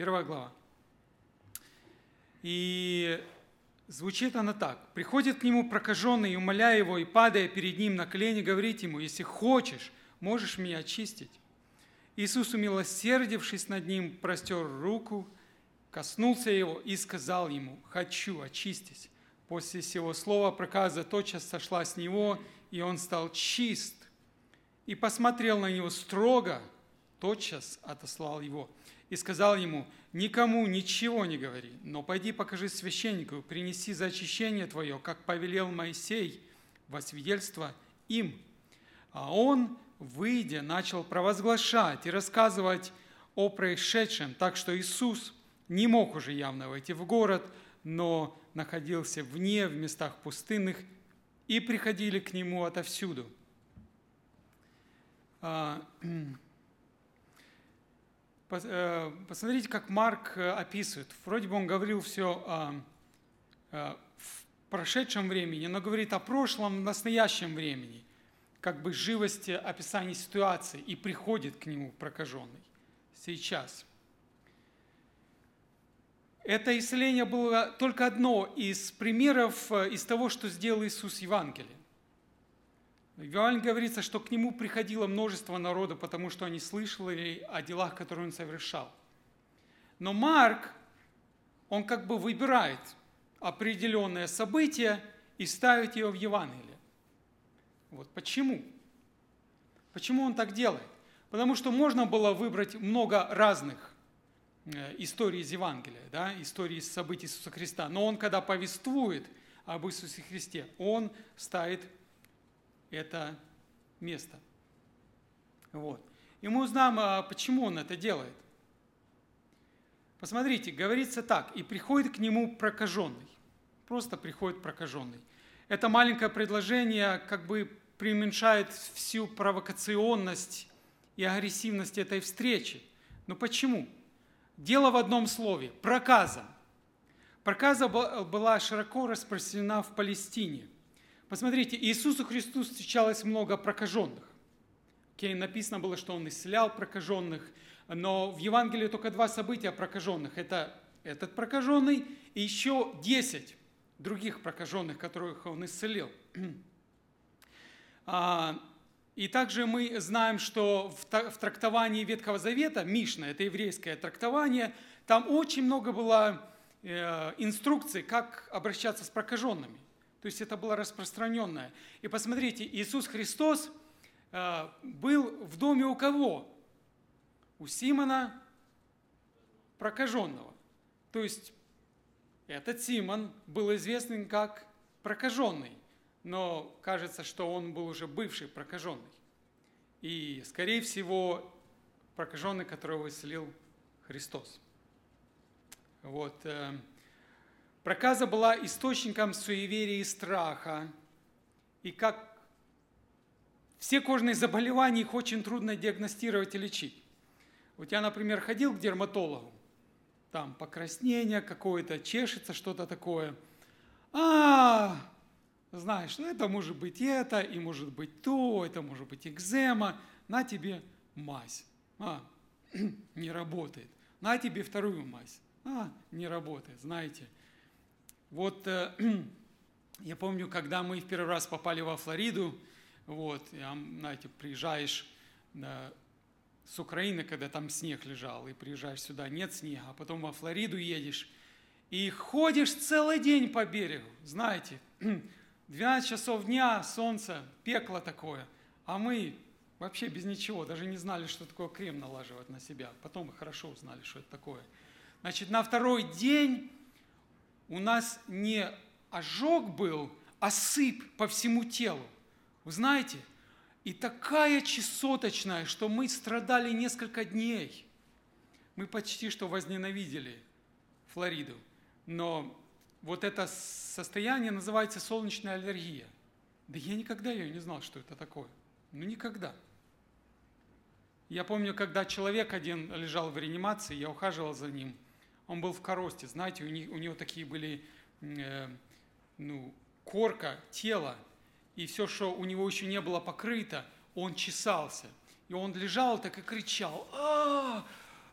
первая глава. И звучит она так. «Приходит к нему прокаженный, умоляя его, и падая перед ним на колени, говорит ему, если хочешь, можешь меня очистить». Иисус, умилосердившись над ним, простер руку, коснулся его и сказал ему, «Хочу, очистись». После сего слова проказа тотчас сошла с него, и он стал чист. И посмотрел на него строго, тотчас отослал его. И сказал ему, никому ничего не говори, но пойди покажи священнику, принеси за очищение твое, как повелел Моисей, во свидетельство им. А он, выйдя, начал провозглашать и рассказывать о происшедшем, так что Иисус не мог уже явно войти в город, но находился вне, в местах пустынных, и приходили к нему отовсюду. А, э, посмотрите, как Марк э, описывает. Вроде бы он говорил все в прошедшем времени, но говорит о прошлом, настоящем времени, как бы живости описания ситуации, и приходит к нему прокаженный сейчас – это исцеление было только одно из примеров э, из того, что сделал Иисус в Евангелии. В Евангелии говорится, что к Нему приходило множество народа, потому что они слышали о делах, которые Он совершал. Но Марк, он как бы выбирает определенное событие и ставит его в Евангелие. Вот почему? Почему он так делает? Потому что можно было выбрать много разных Э, истории из Евангелия, да, истории событий Иисуса Христа. Но он, когда повествует об Иисусе Христе, он ставит это место. Вот. И мы узнаем, а почему он это делает. Посмотрите, говорится так, и приходит к нему прокаженный. Просто приходит прокаженный. Это маленькое предложение как бы преуменьшает всю провокационность и агрессивность этой встречи. Но почему? Дело в одном слове – проказа. Проказа была широко распространена в Палестине. Посмотрите, Иисусу Христу встречалось много прокаженных. Окей, написано было, что Он исцелял прокаженных, но в Евангелии только два события прокаженных. Это этот прокаженный и еще десять других прокаженных, которых Он исцелил. А, и также мы знаем, что в трактовании Ветхого Завета, Мишна, это еврейское трактование, там очень много было э, инструкций, как обращаться с прокаженными. То есть это было распространенное. И посмотрите, Иисус Христос э, был в доме у кого? У Симона прокаженного. То есть этот Симон был известен как прокаженный но кажется, что он был уже бывший прокаженный. И, скорее всего, прокаженный, которого исцелил Христос. Вот. Проказа была источником суеверия и страха. И как все кожные заболевания, их очень трудно диагностировать и лечить. Вот я, например, ходил к дерматологу, там покраснение какое-то, чешется что-то такое. А, знаешь, ну это может быть это, и может быть то, это может быть экзема, на тебе мазь. А, не работает. На тебе вторую мазь. А, не работает, знаете. Вот э, я помню, когда мы в первый раз попали во Флориду, вот, я, знаете, приезжаешь э, с Украины, когда там снег лежал, и приезжаешь сюда, нет снега, а потом во Флориду едешь, и ходишь целый день по берегу, знаете, 12 часов дня, солнце, пекло такое, а мы вообще без ничего, даже не знали, что такое крем налаживать на себя. Потом мы хорошо узнали, что это такое. Значит, на второй день у нас не ожог был, а сыпь по всему телу. Вы знаете, и такая чесоточная, что мы страдали несколько дней. Мы почти что возненавидели Флориду. Но вот это состояние называется солнечная аллергия. Да я никогда ее не знал, что это такое. Ну никогда. Я помню, когда человек один лежал в реанимации, я ухаживал за ним. Он был в коросте, знаете, у, них, у него такие были, э, ну, корка, тело, и все, что у него еще не было покрыто, он чесался. И он лежал так и кричал, а,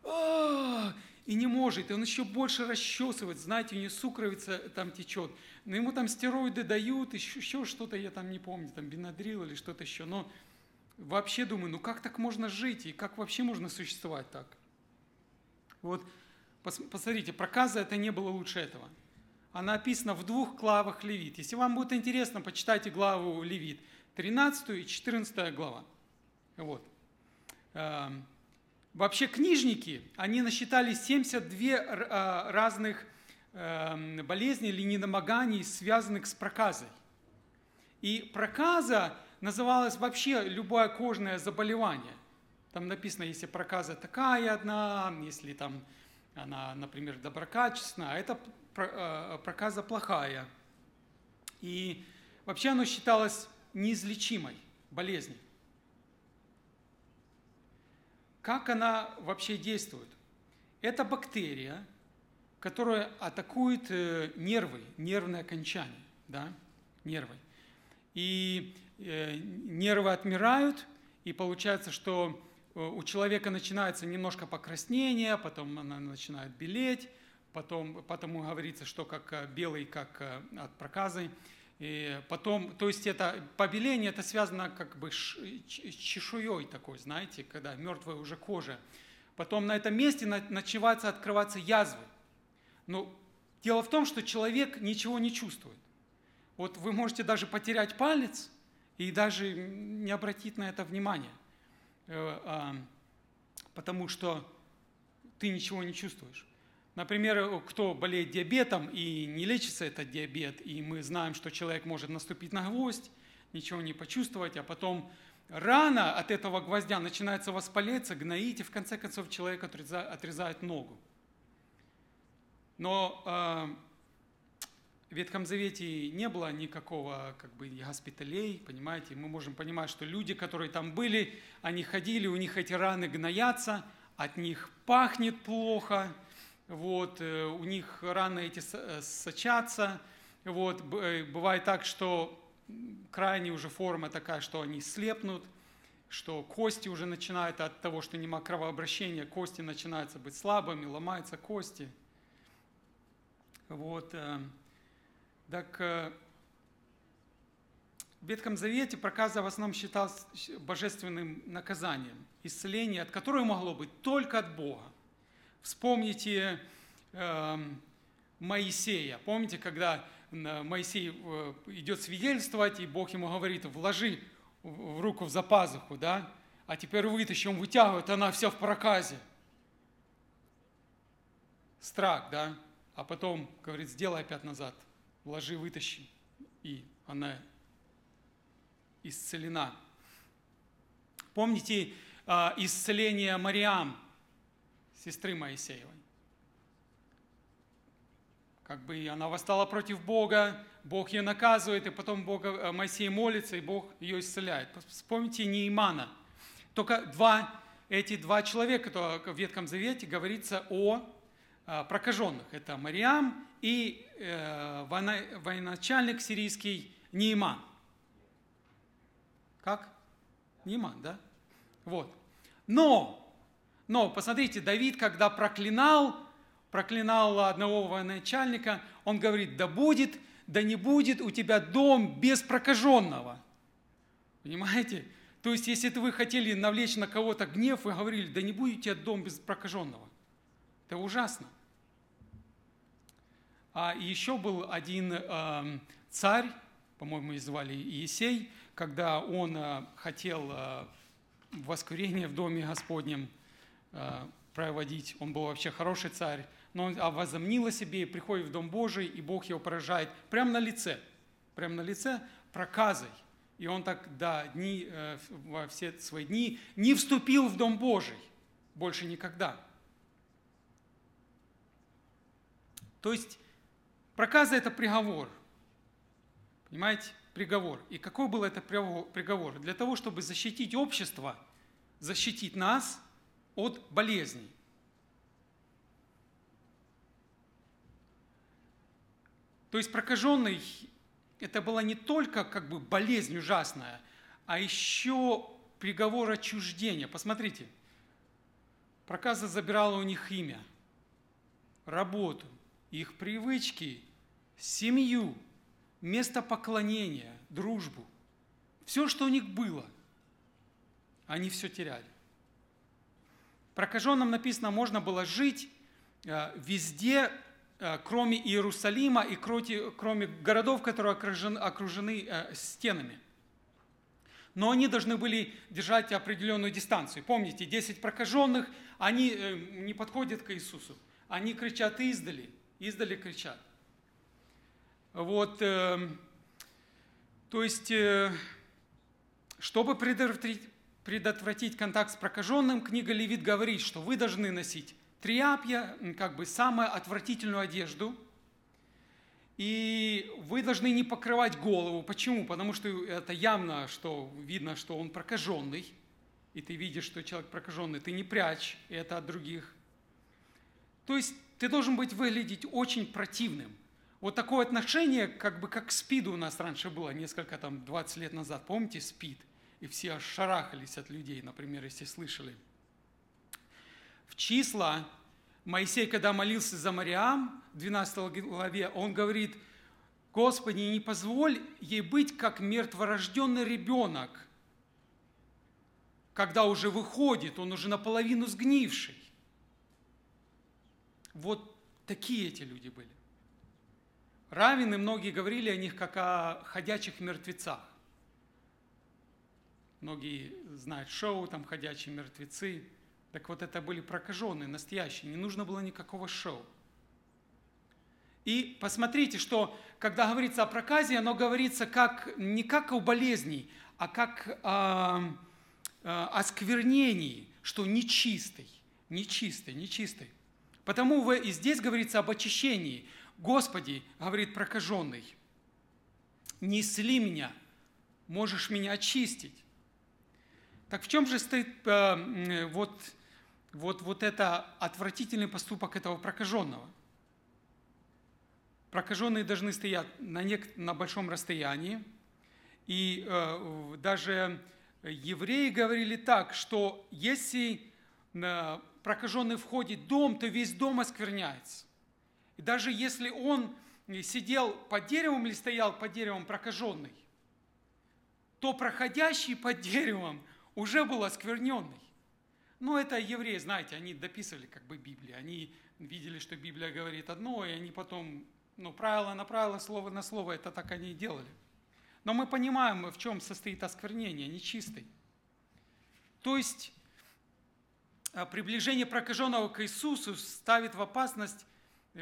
а, и не может, и он еще больше расчесывает, знаете, у него сукровица там течет, но ему там стероиды дают, еще, еще что-то, я там не помню, там бенадрил или что-то еще, но вообще думаю, ну как так можно жить, и как вообще можно существовать так? Вот, посмотрите, проказа это не было лучше этого. Она описана в двух главах Левит. Если вам будет интересно, почитайте главу Левит, 13 и 14 глава. Вот. Эм, вообще книжники, они насчитали 72 э, разных эм, болезней или недомоганий, связанных с проказой. И проказа называлась вообще любое кожное заболевание. Там написано, если проказа такая одна, если там она, например, доброкачественная, а это э, проказа плохая. И вообще оно считалось неизлечимой болезнью. Как она вообще действует? Это бактерия, которая атакует э, нервы, нервное окончание, да, нервы. И э, нервы отмирают, и получается, что у человека начинается немножко покраснение, потом она начинает белеть, потом, потому говорится, что как белый, как от проказы. И потом, то есть это побеление, это связано как бы с чешуей такой, знаете, когда мертвая уже кожа. Потом на этом месте начинаются открываться язвы. Но дело в том, что человек ничего не чувствует. Вот вы можете даже потерять палец и даже не обратить на это внимание, э, а, потому что ты ничего не чувствуешь. Например, кто болеет диабетом и не лечится этот диабет, и мы знаем, что человек может наступить на гвоздь, ничего не почувствовать, а потом рана от этого гвоздя начинается воспалиться, гноить, и в конце концов человек отрезает ногу. Но э, в Ветхом Завете не было никакого как бы госпиталей, понимаете, мы можем понимать, что люди, которые там были, они ходили, у них эти раны гноятся, от них пахнет плохо, вот, э, у них раны эти э, сочатся, вот, э, бывает так, что крайне уже форма такая, что они слепнут, что кости уже начинают от того, что нема кровообращения, кости начинаются быть слабыми, ломаются кости. Вот. Так в Ветхом Завете проказа в основном считалась божественным наказанием, исцеление, от которого могло быть только от Бога. Вспомните э, Моисея. Помните, когда э, Моисей э, идет свидетельствовать, и Бог ему говорит, вложи в руку в запазуху, да? А теперь вытащи, он вытягивает, она вся в проказе. Страх, да? А потом говорит, сделай опять назад, вложи, вытащи. И она исцелена. Помните э, исцеление Мариам – сестры Моисеевой. Как бы она восстала против Бога, Бог ее наказывает, и потом Бог, э, Моисей молится, и Бог ее исцеляет. Вспомните Неимана. Только два, эти два человека, которые в Ветхом Завете говорится о э, прокаженных. Это Мариам и э, военачальник сирийский Неиман. Как? Неиман, да? Вот. Но но посмотрите, Давид, когда проклинал, проклинал одного военачальника, он говорит, да будет, да не будет у тебя дом без прокаженного. Понимаете? То есть, если вы хотели навлечь на кого-то гнев, вы говорили, да не будет у тебя дом без прокаженного. Это ужасно. А еще был один э, царь, по-моему, его звали Иесей, когда он э, хотел э, воскурение в доме Господнем Э, проводить. Он был вообще хороший царь, но он возомнил о себе и приходит в Дом Божий, и Бог его поражает прямо на лице, прямо на лице проказой. И он так, да, дни, во все свои дни не вступил в Дом Божий больше никогда. То есть проказа – это приговор. Понимаете? Приговор. И какой был это приговор? Для того, чтобы защитить общество, защитить нас – от болезней. То есть прокаженный это была не только как бы болезнь ужасная, а еще приговор отчуждения. Посмотрите, проказа забирала у них имя. работу, их привычки, семью, место поклонения, дружбу. Все, что у них было, они все теряли. Прокаженным написано, можно было жить э, везде, э, кроме Иерусалима и кроме городов, которые окружены, э, стенами. Но они должны были держать определенную дистанцию. Помните, 10 прокаженных, они не подходят к Иисусу. Они кричат издали, издали кричат. Вот, э, то есть, э, чтобы предотвратить, предотвратить контакт с прокаженным, книга Левит говорит, что вы должны носить триапья, как бы самую отвратительную одежду, и вы должны не покрывать голову. Почему? Потому что это явно, что видно, что он прокаженный, и ты видишь, что человек прокаженный, ты не прячь это от других. То есть ты должен быть выглядеть очень противным – вот такое отношение, как бы как к СПИДу у нас раньше было, несколько там, 20 лет назад. Помните СПИД? И все шарахались от людей, например, если слышали. В числа Моисей, когда молился за Мариам, в 12 главе, он говорит, Господи, не позволь ей быть как мертворожденный ребенок, когда уже выходит, он уже наполовину сгнивший. Вот такие эти люди были. Равины многие говорили о них как о ходячих мертвецах. Многие знают шоу, там ходячие мертвецы. Так вот это были прокаженные, настоящие, не нужно было никакого шоу. И посмотрите, что когда говорится о проказе, оно говорится как, не как о болезни, а как о, о сквернении, что нечистый, нечистый, нечистый. Потому и здесь говорится об очищении – Господи, говорит прокаженный, несли меня, можешь меня очистить. Так в чем же стоит э, вот, вот, вот это отвратительный поступок этого прокаженного? Прокаженные должны стоять на, нек- на большом расстоянии. И э, даже евреи говорили так, что если э, прокаженный входит в дом, то весь дом оскверняется. И даже если он сидел под деревом или стоял под деревом прокаженный, то проходящий под деревом уже был оскверненный. Но это евреи, знаете, они дописывали как бы Библию. Они видели, что Библия говорит одно, и они потом, ну, правило на правило, слово на слово, это так они и делали. Но мы понимаем, в чем состоит осквернение, нечистый. То есть а, приближение прокаженного к Иисусу ставит в опасность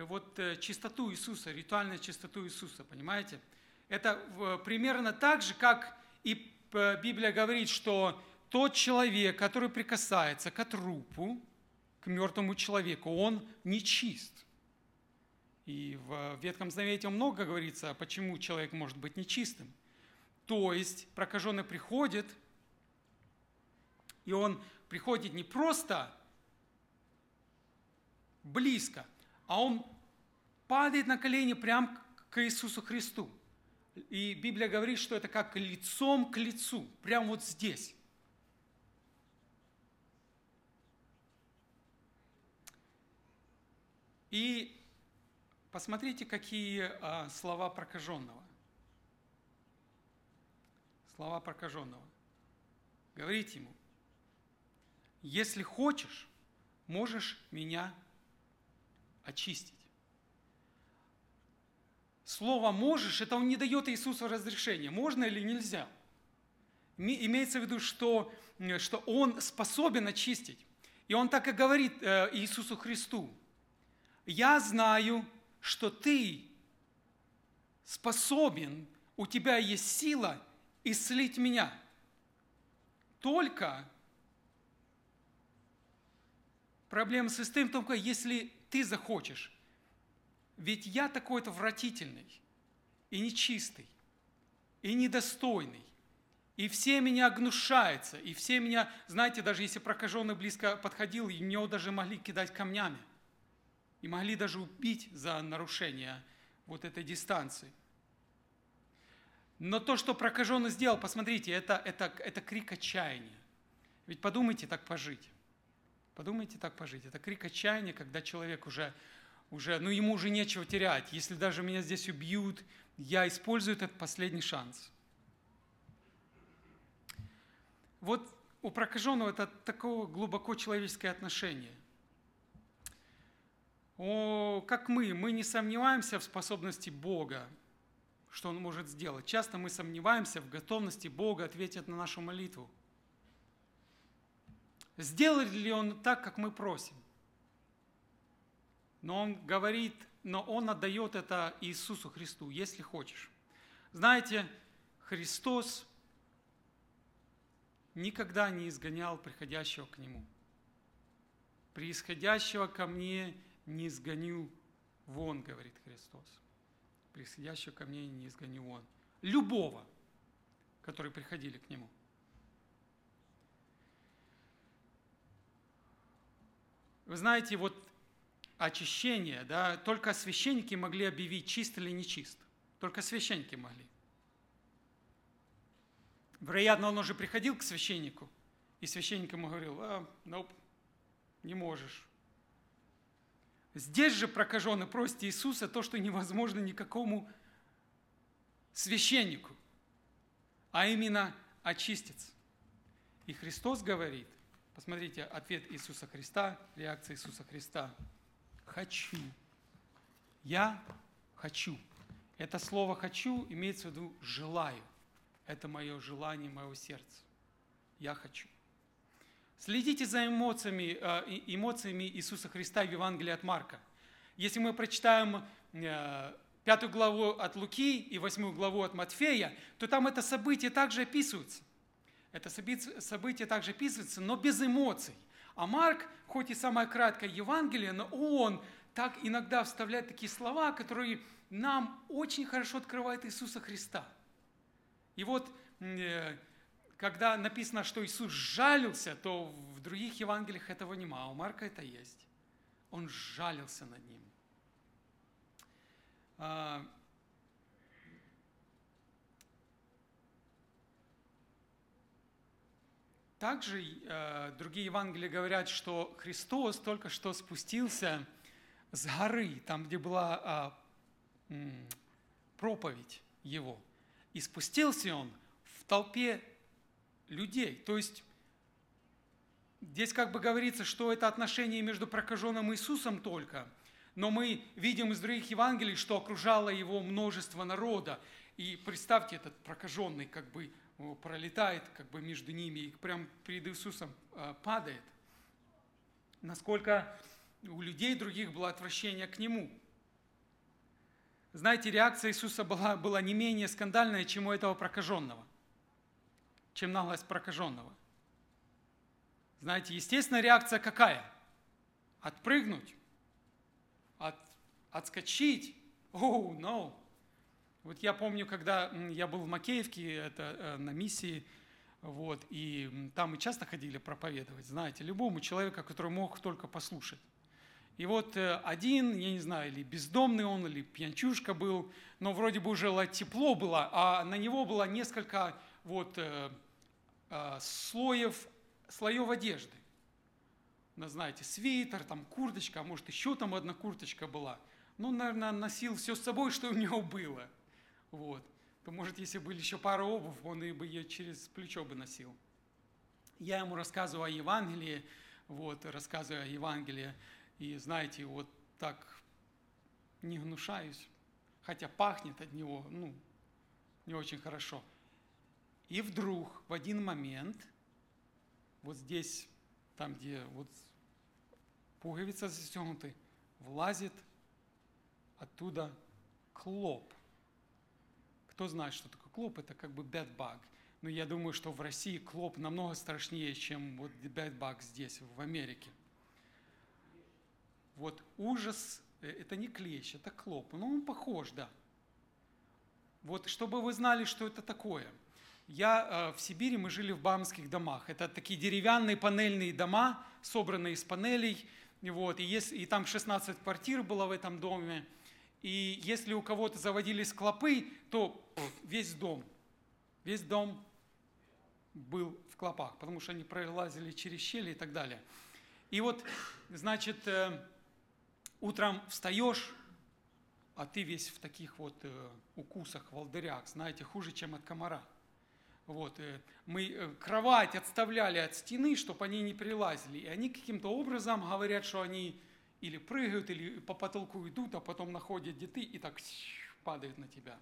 вот э, чистоту Иисуса, ритуальную чистоту Иисуса, понимаете? Это примерно так же, как и э, Библия говорит, что тот человек, который прикасается к трупу, к мертвому человеку, он нечист. И в Ветхом Завете много говорится, почему человек может быть нечистым. То есть прокаженный приходит, и он приходит не просто близко, а он падает на колени прямо к Иисусу Христу. И Библия говорит, что это как лицом к лицу, прямо вот здесь. И посмотрите, какие а, слова прокаженного. Слова прокаженного. Говорите ему, если хочешь, можешь меня очистить. Слово «можешь» – это он не дает Иисусу разрешения, можно или нельзя. Имеется в виду, что, что он способен очистить. И он так и говорит э, Иисусу Христу, «Я знаю, что ты способен, у тебя есть сила исцелить меня. Только проблема состоит в том, если ты захочешь. Ведь я такой отвратительный и нечистый, и недостойный, и все меня гнушаются, и все меня, знаете, даже если прокаженный близко подходил, и него даже могли кидать камнями, и могли даже убить за нарушение вот этой дистанции. Но то, что прокаженный сделал, посмотрите, это, это, это крик отчаяния. Ведь подумайте так пожить. Подумайте так пожить. Это крик отчаяния, когда человек уже уже, ну ему уже нечего терять. Если даже меня здесь убьют, я использую этот последний шанс. Вот у прокаженного это такое глубоко человеческое отношение. О, как мы, мы не сомневаемся в способности Бога, что Он может сделать. Часто мы сомневаемся в готовности Бога ответить на нашу молитву. Сделает ли Он так, как мы просим? Но Он говорит, но Он отдает это Иисусу Христу, если хочешь. Знаете, Христос никогда не изгонял приходящего к Нему. Приисходящего ко мне не изгоню вон, говорит Христос. Приисходящего ко мне не изгоню вон. Любого, которые приходили к Нему. Вы знаете, вот очищение, да, только священники могли объявить, чист или нечист. Только священники могли. Вероятно, он уже приходил к священнику, и священник ему говорил, а, nope, не можешь. Здесь же прокаженный просит Иисуса то, что невозможно никакому священнику, а именно очиститься. И Христос говорит, посмотрите, ответ Иисуса Христа, реакция Иисуса Христа. Хочу. Я хочу. Это слово «хочу» имеется в виду «желаю». Это мое желание моего сердца. Я хочу. Следите за эмоциями, э, эмоциями Иисуса Христа в Евангелии от Марка. Если мы прочитаем э, пятую главу от Луки и восьмую главу от Матфея, то там это событие также описывается. Это событие также описывается, но без эмоций. А Марк, хоть и самое краткое Евангелие, но он так иногда вставляет такие слова, которые нам очень хорошо открывают Иисуса Христа. И вот э, когда написано, что Иисус жалился, то в других Евангелиях этого нема, а у Марка это есть. Он жалился над ним. Также э, другие Евангелия говорят, что Христос только что спустился с горы, там, где была а, проповедь Его – и спустился он в толпе людей. То есть здесь как бы говорится, что это отношение между прокаженным Иисусом только, но мы видим из других Евангелий, что окружало его множество народа. И представьте, этот прокаженный как бы пролетает как бы между ними и прям перед Иисусом а, падает. Насколько у людей других было отвращение к нему – знаете, реакция Иисуса была, была не менее скандальная, чем у этого прокаженного, чем наглость прокаженного. Знаете, естественная реакция какая? Отпрыгнуть, от, отскочить. Оу, oh, no. Вот я помню, когда я был в Макеевке, это э, на миссии, вот, и там мы часто ходили проповедовать, знаете, любому человеку, который мог только послушать. И вот э, один, я не знаю, или бездомный он, или пьянчушка был, но вроде бы уже тепло было, а на него было несколько вот э, э, слоев, слоев одежды. Ну, знаете, свитер, там курточка, а может еще там одна курточка была. Ну, наверное, носил все с собой, что у него было. Вот. То, может, если были еще пара обувь, он и бы ее через плечо бы носил. Я ему рассказываю о Евангелии, вот, рассказываю о Евангелии, и знаете, вот так не гнушаюсь, хотя пахнет от него, ну, не очень хорошо. И вдруг в один момент, вот здесь, там, где вот пуговица застегнуты, влазит оттуда клоп. Кто знает, что такое клоп? Это как бы bed bug. Но я думаю, что в России клоп намного страшнее, чем вот bed bug здесь, в Америке – вот ужас, э, это не клещ, это клоп. Ну, он похож, да. Вот, чтобы вы знали, что это такое. Я э, в Сибири, мы жили в бамских домах. Это такие деревянные панельные дома, собранные из панелей. Вот, и, если, и там 16 квартир было в этом доме. И если у кого-то заводились клопы, то весь дом, весь дом был в клопах, потому что они пролазили через щели и так далее. И вот, значит, э, утром встаешь, а ты весь в таких вот э, укусах, волдырях, знаете, хуже, чем от комара. Вот, э, мы кровать отставляли от стены, чтобы они не прилазили. И они каким-то образом говорят, что они или прыгают, или по потолку идут, а потом находят где ты и так падают на тебя.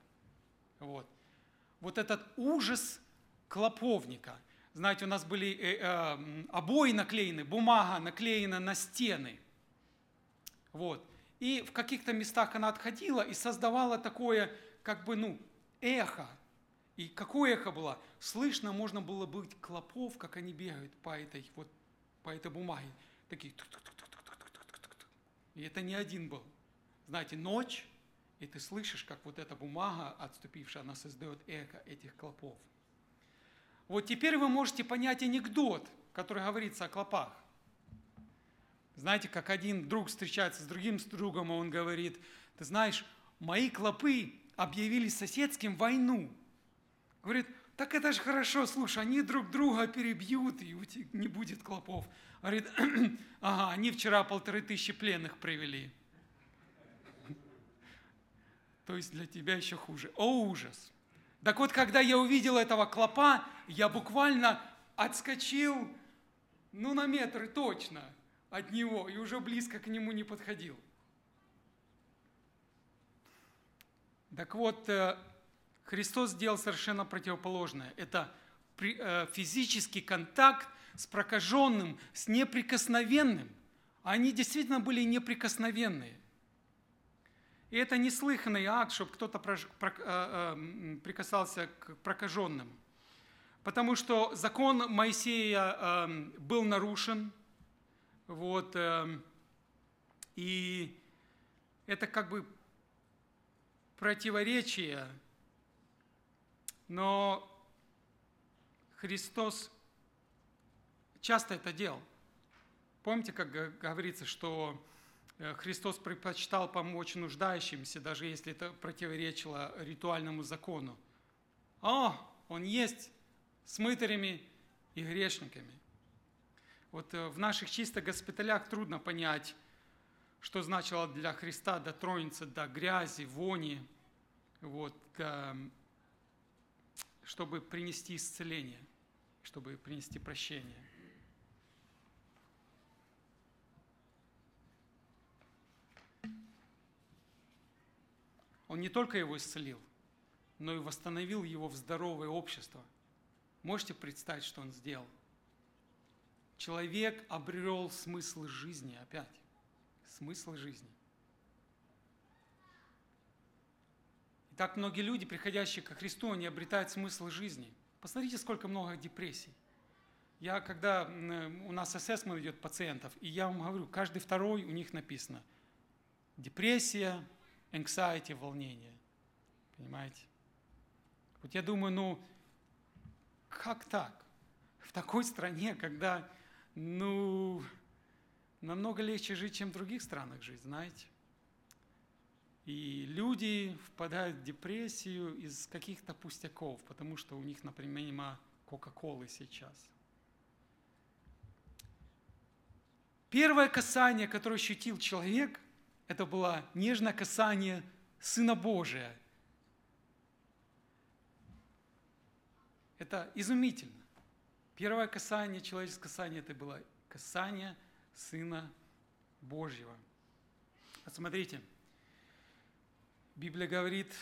Вот. Вот этот ужас клоповника. Знаете, у нас были э, э, обои наклеены, бумага наклеена на стены. Вот. И в каких-то местах она отходила и создавала такое, как бы, ну, эхо. И какое эхо было? Слышно можно было быть клопов, как они бегают по этой, вот, по этой бумаге. Такие И это не один был. Знаете, ночь, и ты слышишь, как вот эта бумага, отступившая, она создает эхо этих клопов. Вот теперь вы можете понять анекдот, который говорится о клопах. Знаете, как один друг встречается с другим другом, и он говорит, ты знаешь, мои клопы объявили соседским войну. Говорит, так это же хорошо, слушай, они друг друга перебьют, и не будет клопов. Говорит, ага, они вчера полторы тысячи пленных привели. То есть для тебя еще хуже. О, ужас! Так вот, когда я увидел этого клопа, я буквально отскочил, ну, на метры точно – от него и уже близко к нему не подходил. Так вот, э, Христос сделал совершенно противоположное. Это э, физический контакт с прокаженным, с неприкосновенным. Они действительно были неприкосновенные. И это неслыханный акт, чтобы кто-то э, прикасался к прокаженным. Потому что закон Моисея был нарушен – вот, и это как бы противоречие, но Христос часто это делал. Помните, как говорится, что э, Христос предпочитал помочь нуждающимся, даже если это противоречило ритуальному закону. О, Он есть с мытарями и грешниками. Вот э, в наших чисто госпиталях трудно понять, что значило для Христа дотронуться до грязи, вони, вот, чтобы принести исцеление, чтобы принести прощение. Он не только его исцелил, но и восстановил его в здоровое общество. Можете представить, что он сделал? человек обрел смысл жизни опять. Смысл жизни. И так многие люди, приходящие ко Христу, они обретают смысл жизни. Посмотрите, сколько много депрессий. Я, когда у нас ассессмент идет пациентов, и я вам говорю, каждый второй у них написано депрессия, anxiety, волнение. Понимаете? Вот я думаю, ну, как так? В такой стране, когда ну, намного легче жить, чем в других странах жить, знаете. И люди впадают в депрессию из каких-то пустяков, потому что у них, например, нема Кока-Колы сейчас. Первое касание, которое ощутил человек, это было нежное касание Сына Божия. Это изумительно. Первое касание, человеческое касание, это было касание Сына Божьего. Вот смотрите, Библия говорит,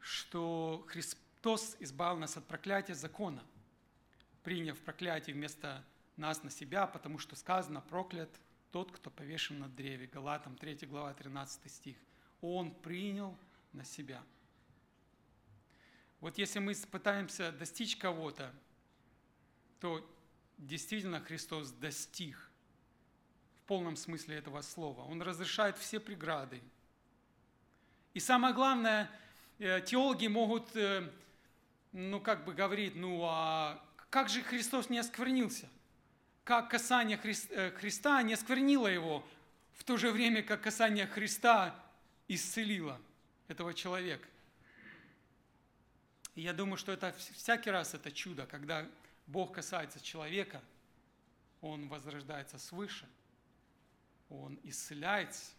что Христос избавил нас от проклятия закона, приняв проклятие вместо нас на себя, потому что сказано проклят тот, кто повешен на древе. Галатам 3 глава 13 стих. Он принял на себя. Вот если мы пытаемся достичь кого-то, то действительно Христос достиг в полном смысле этого слова. Он разрешает все преграды. И самое главное, э, теологи могут, э, ну как бы говорить, ну а как же Христос не осквернился? Как касание э, Христа не осквернило его, в то же время, как касание Христа исцелило этого человека? И я думаю, что это всякий раз это чудо, когда Бог касается человека, Он возрождается свыше, Он исцеляется,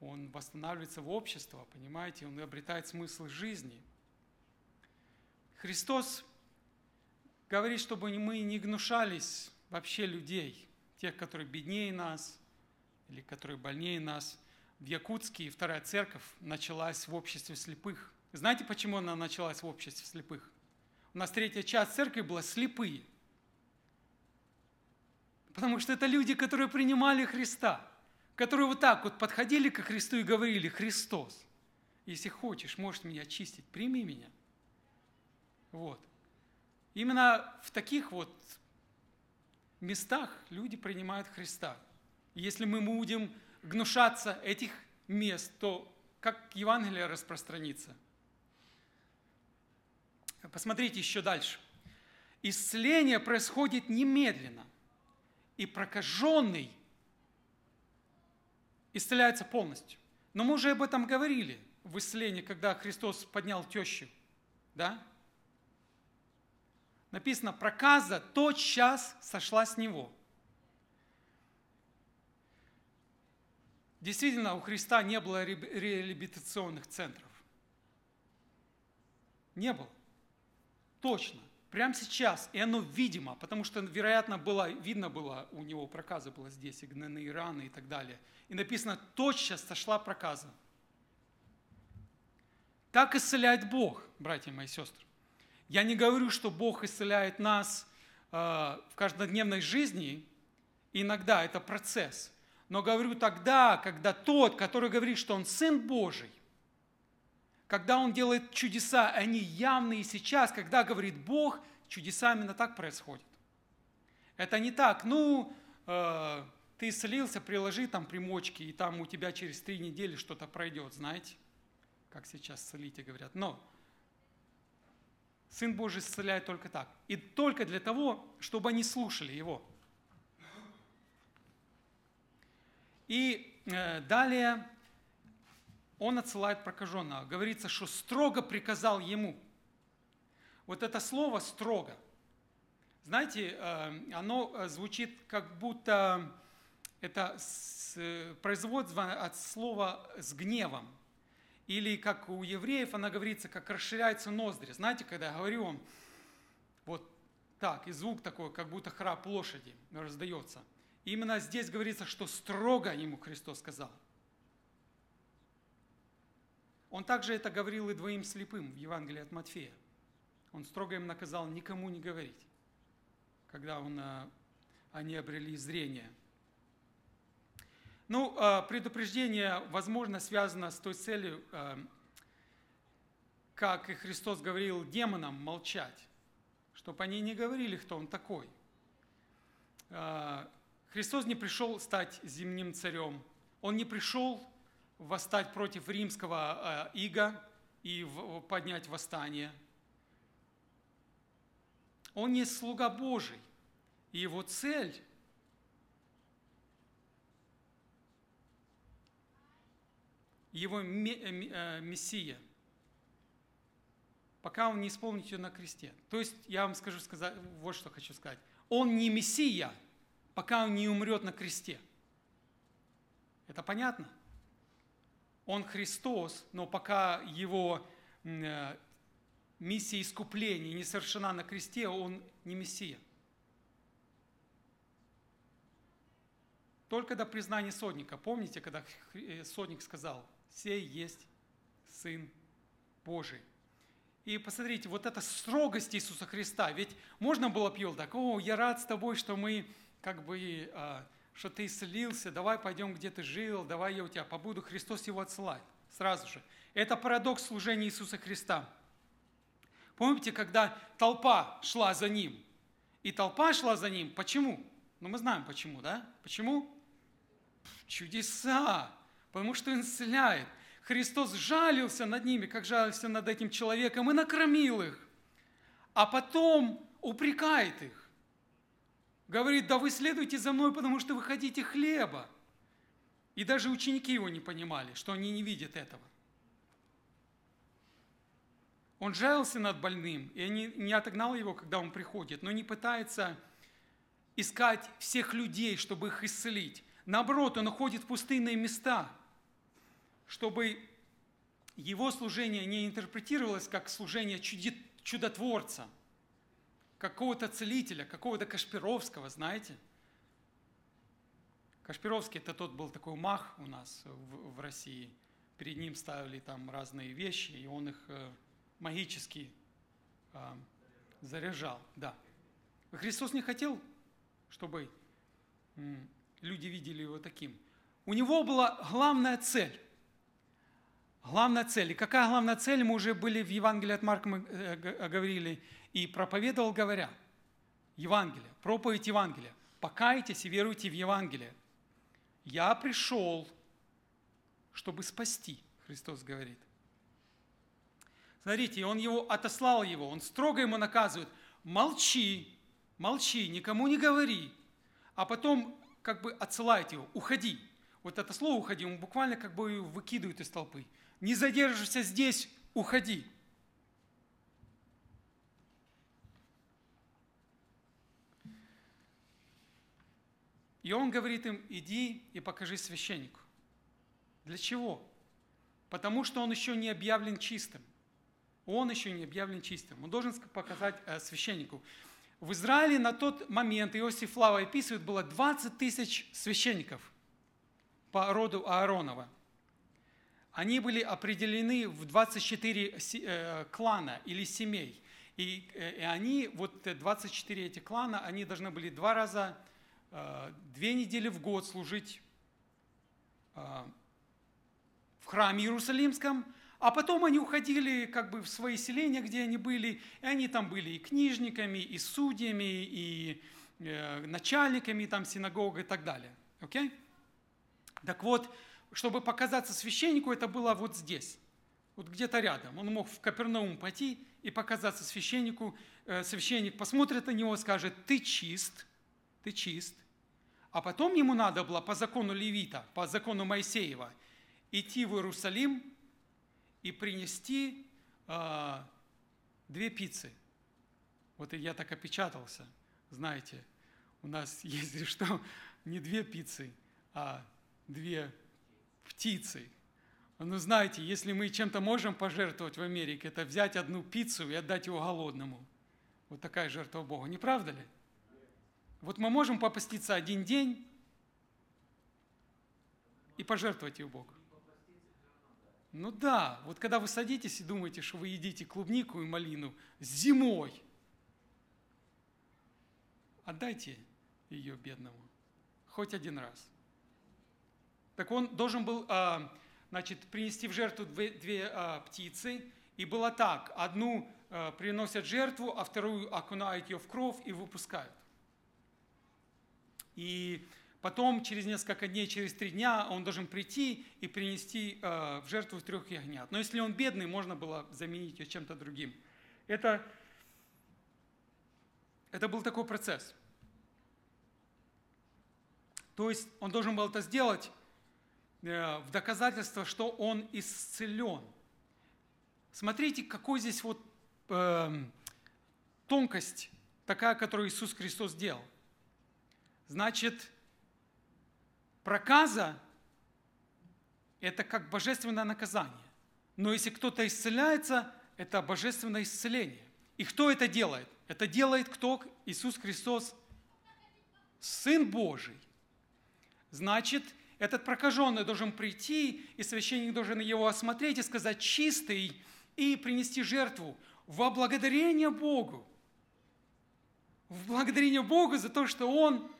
он восстанавливается в общество, понимаете, он обретает смысл жизни. Христос говорит, чтобы мы не гнушались вообще людей, тех, которые беднее нас или которые больнее нас. В Якутске вторая церковь началась в обществе слепых. Знаете, почему она началась в обществе слепых? У нас третья часть церкви была слепые. Потому что это люди, которые принимали Христа, которые вот так вот подходили к Христу и говорили, Христос, если хочешь, можешь меня очистить, прими меня. Вот. Именно в таких вот местах люди принимают Христа. Если мы будем гнушаться этих мест, то как Евангелие распространится – Посмотрите еще дальше. Исцеление происходит немедленно, и прокаженный исцеляется полностью. Но мы уже об этом говорили в исцелении, когда Христос поднял тещу. Да? Написано, проказа тот час сошла с него. Действительно, у Христа не было реабилитационных центров. Не было. Точно. Прямо сейчас. И оно видимо, потому что, вероятно, было, видно было, у него проказа была здесь, и гнойные раны и так далее. И написано, тотчас сошла проказа. Так исцеляет Бог, братья мои сестры. Я не говорю, что Бог исцеляет нас э, в каждодневной жизни, иногда это процесс. Но говорю тогда, когда тот, который говорит, что он Сын Божий, когда Он делает чудеса, они явные сейчас, когда говорит Бог, чудеса именно так происходят. Это не так, ну, э, ты исцелился, приложи там примочки, и там у тебя через три недели что-то пройдет, знаете, как сейчас целите говорят. Но Сын Божий исцеляет только так. И только для того, чтобы они слушали Его. И э, далее он отсылает прокаженного. Говорится, что строго приказал ему. Вот это слово «строго», знаете, э, оно э, звучит как будто это производство от слова «с гневом». Или как у евреев она говорится, как расширяются ноздри. Знаете, когда я говорю вам, вот так, и звук такой, как будто храп лошади раздается. Именно здесь говорится, что строго ему Христос сказал – он также это говорил и двоим слепым в Евангелии от Матфея. Он строго им наказал никому не говорить, когда он, а, они обрели зрение. Ну, а, предупреждение, возможно, связано с той целью, а, как и Христос говорил демонам молчать, чтобы они не говорили, кто он такой. Христос не пришел стать земным царем. Он не пришел восстать против римского э, ига и поднять восстание. Он не слуга Божий, и его цель его э, э, мессия, пока он не исполнит ее на кресте. То есть, я вам скажу, сказать, вот что хочу сказать. Он не мессия, пока он не умрет на кресте. Это понятно? Он Христос, но пока его э, миссия искупления не совершена на кресте, он не Мессия. Только до признания сотника. Помните, когда э, сотник сказал, «Сей есть Сын Божий». И посмотрите, вот эта строгость Иисуса Христа. Ведь можно было пил так, «О, я рад с тобой, что мы как бы а, что ты исцелился, давай пойдем, где ты жил, давай я у тебя побуду. Христос его отсылает сразу же. Это парадокс служения Иисуса Христа. Помните, когда толпа шла за ним, и толпа шла за ним, почему? Ну, мы знаем почему, да? Почему? Чудеса, потому что Он исцеляет. Христос жалился над ними, как жалился над этим человеком, и накормил их. А потом упрекает их. Говорит, да вы следуйте за мной, потому что вы хотите хлеба. И даже ученики его не понимали, что они не видят этого. Он жалился над больным, и не отогнал его, когда он приходит, но не пытается искать всех людей, чтобы их исцелить. Наоборот, он уходит в пустынные места. чтобы его служение не интерпретировалось как служение чудотворца, какого-то целителя, какого-то Кашпировского, знаете. Кашпировский это тот был такой мах у нас в, в России. Перед ним ставили там разные вещи, и он их э, магически э, заряжал. Да. Христос не хотел, чтобы люди видели его таким. У него была главная цель. Главная цель. И какая главная цель, мы уже были в Евангелии от Марка, мы э, говорили, и проповедовал, говоря, Евангелие, проповедь Евангелия. Покайтесь и веруйте в Евангелие. Я пришел, чтобы спасти, Христос говорит. Смотрите, он его отослал его, он строго ему наказывает, молчи, молчи, никому не говори, а потом как бы отсылает его, уходи. Вот это слово «уходи», он буквально как бы выкидывает из толпы. Не задержишься здесь, уходи. И он говорит им, иди и покажи священнику. Для чего? Потому что он еще не объявлен чистым. Он еще не объявлен чистым. Он должен показать э, священнику. В Израиле на тот момент, Иосиф Флава описывает, было 20 тысяч священников по роду Ааронова. Они были определены в 24 э, клана или семей. И, э, они, вот 24 эти клана, они должны были два раза, две недели в год служить в храме Иерусалимском, а потом они уходили как бы в свои селения, где они были, и они там были и книжниками, и судьями, и э, начальниками там синагог и так далее. Okay? Так вот, чтобы показаться священнику, это было вот здесь, вот где-то рядом. Он мог в Капернаум пойти и показаться священнику. Э, священник посмотрит на него и скажет, ты чист, ты чист. А потом ему надо было по закону Левита, по закону Моисеева, идти в Иерусалим и принести э, две пиццы. Вот я так опечатался, знаете, у нас есть что, не две пиццы, а две птицы. Ну, знаете, если мы чем-то можем пожертвовать в Америке, это взять одну пиццу и отдать его голодному. Вот такая жертва Богу, не правда ли? Вот мы можем попаститься один день и пожертвовать ее Богу. Ну да, вот когда вы садитесь и думаете, что вы едите клубнику и малину зимой, отдайте ее бедному хоть один раз. Так он должен был а, значит, принести в жертву две, две а, птицы, и было так, одну а, приносят жертву, а вторую окунают ее в кровь и выпускают. И Потом, через несколько дней, через три дня, он должен прийти и принести э, в жертву трех ягнят. Но если он бедный, можно было заменить ее чем-то другим. Это, это был такой процесс. То есть он должен был это сделать э, в доказательство, что он исцелен. Смотрите, какой здесь вот э, тонкость такая, которую Иисус Христос сделал. Значит, Проказа – это как божественное наказание. Но если кто-то исцеляется, это божественное исцеление. И кто это делает? Это делает кто? Иисус Христос, Сын Божий. Значит, этот прокаженный должен прийти, и священник должен его осмотреть и сказать чистый, и принести жертву во благодарение Богу. В благодарение Богу за то, что он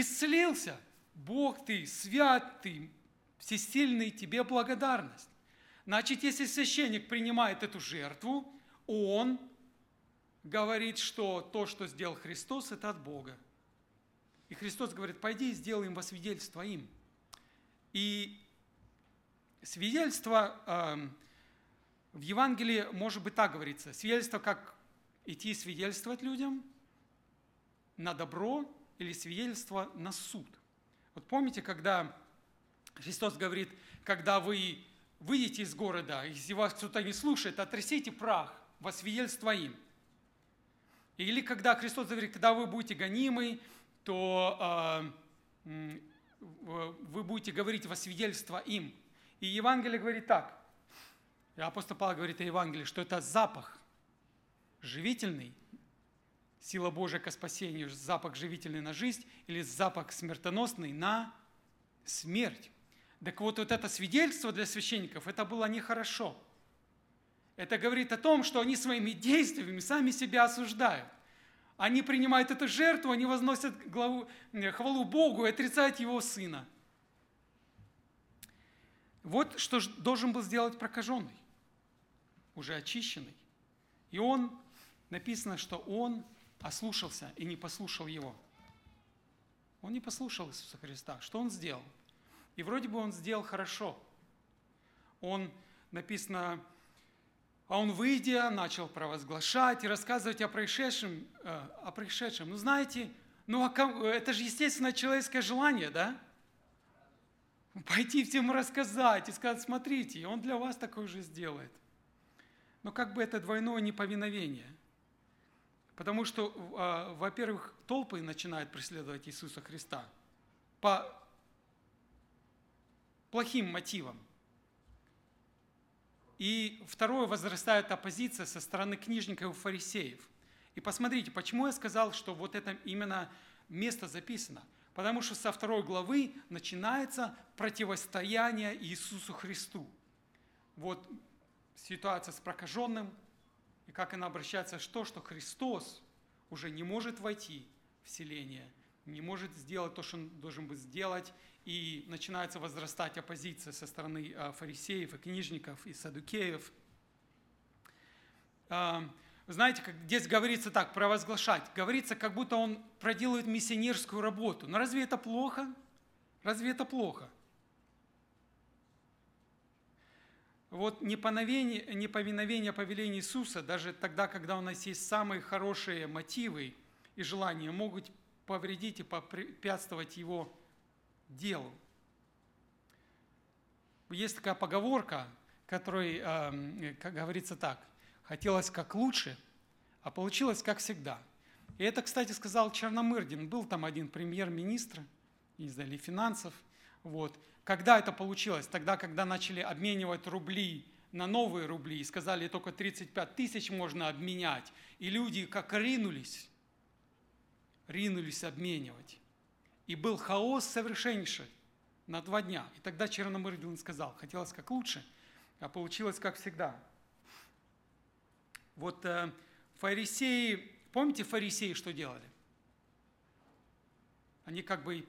исцелился – Бог ты, свят ты, всесильный, тебе благодарность. Значит, если священник принимает эту жертву, он говорит, что то, что сделал Христос, это от Бога. И Христос говорит, пойди и сделай им во свидетельство им. И свидетельство э, в Евангелии может быть так говорится. Свидетельство, как идти свидетельствовать людям на добро или свидетельство на суд – вот помните, когда Христос говорит, когда вы выйдете из города, если вас кто-то не слушает, отрясите прах во свидетельство им. Или когда Христос говорит, когда вы будете гонимы, то э, вы будете говорить во свидетельство им. И Евангелие говорит так. Апостол Павел говорит о Евангелии, что это запах живительный, сила Божия ко спасению, запах живительный на жизнь или запах смертоносный на смерть. Так вот, вот это свидетельство для священников, это было нехорошо. Это говорит о том, что они своими действиями сами себя осуждают. Они принимают эту жертву, они возносят главу, э, хвалу Богу и отрицают Его Сына. Вот что должен был сделать прокаженный, уже очищенный. И он, написано, что он ослушался и не послушал Его. Он не послушал Иисуса Христа. Что он сделал? И вроде бы он сделал хорошо. Он, написано, а он, выйдя, начал провозглашать и рассказывать о происшедшем. Э, о происшедшем. Ну, знаете, ну, а это же естественно человеческое желание, да? Пойти всем рассказать и сказать, смотрите, он для вас такое же сделает. Но как бы это двойное неповиновение. Потому что, а, во-первых, толпы начинают преследовать Иисуса Христа по плохим мотивам. И второе, возрастает оппозиция со стороны книжников и фарисеев. И посмотрите, почему я сказал, что вот это именно место записано. Потому что со второй главы начинается противостояние Иисусу Христу. Вот ситуация с прокаженным, и как она обращается, что, что Христос уже не может войти в селение, не может сделать то, что он должен был сделать, и начинается возрастать оппозиция со стороны а, фарисеев и книжников и садукеев. А, знаете, как здесь говорится так, провозглашать. Говорится, как будто он проделывает миссионерскую работу. Но разве это плохо? Разве это плохо? Вот неповиновение, неповиновение повелению Иисуса, даже тогда, когда у нас есть самые хорошие мотивы и желания, могут повредить и попрепятствовать Его делу. Есть такая поговорка, которой э, как говорится так, хотелось как лучше, а получилось как всегда. И это, кстати, сказал Черномырдин, был там один премьер-министр, не знаю, или финансов, вот. Когда это получилось? Тогда, когда начали обменивать рубли на новые рубли, и сказали, только 35 тысяч можно обменять, и люди как ринулись, ринулись обменивать. И был хаос совершеннейший на два дня. И тогда Черномырдин сказал, хотелось как лучше, а получилось как всегда. Вот э, фарисеи, помните фарисеи, что делали? Они как бы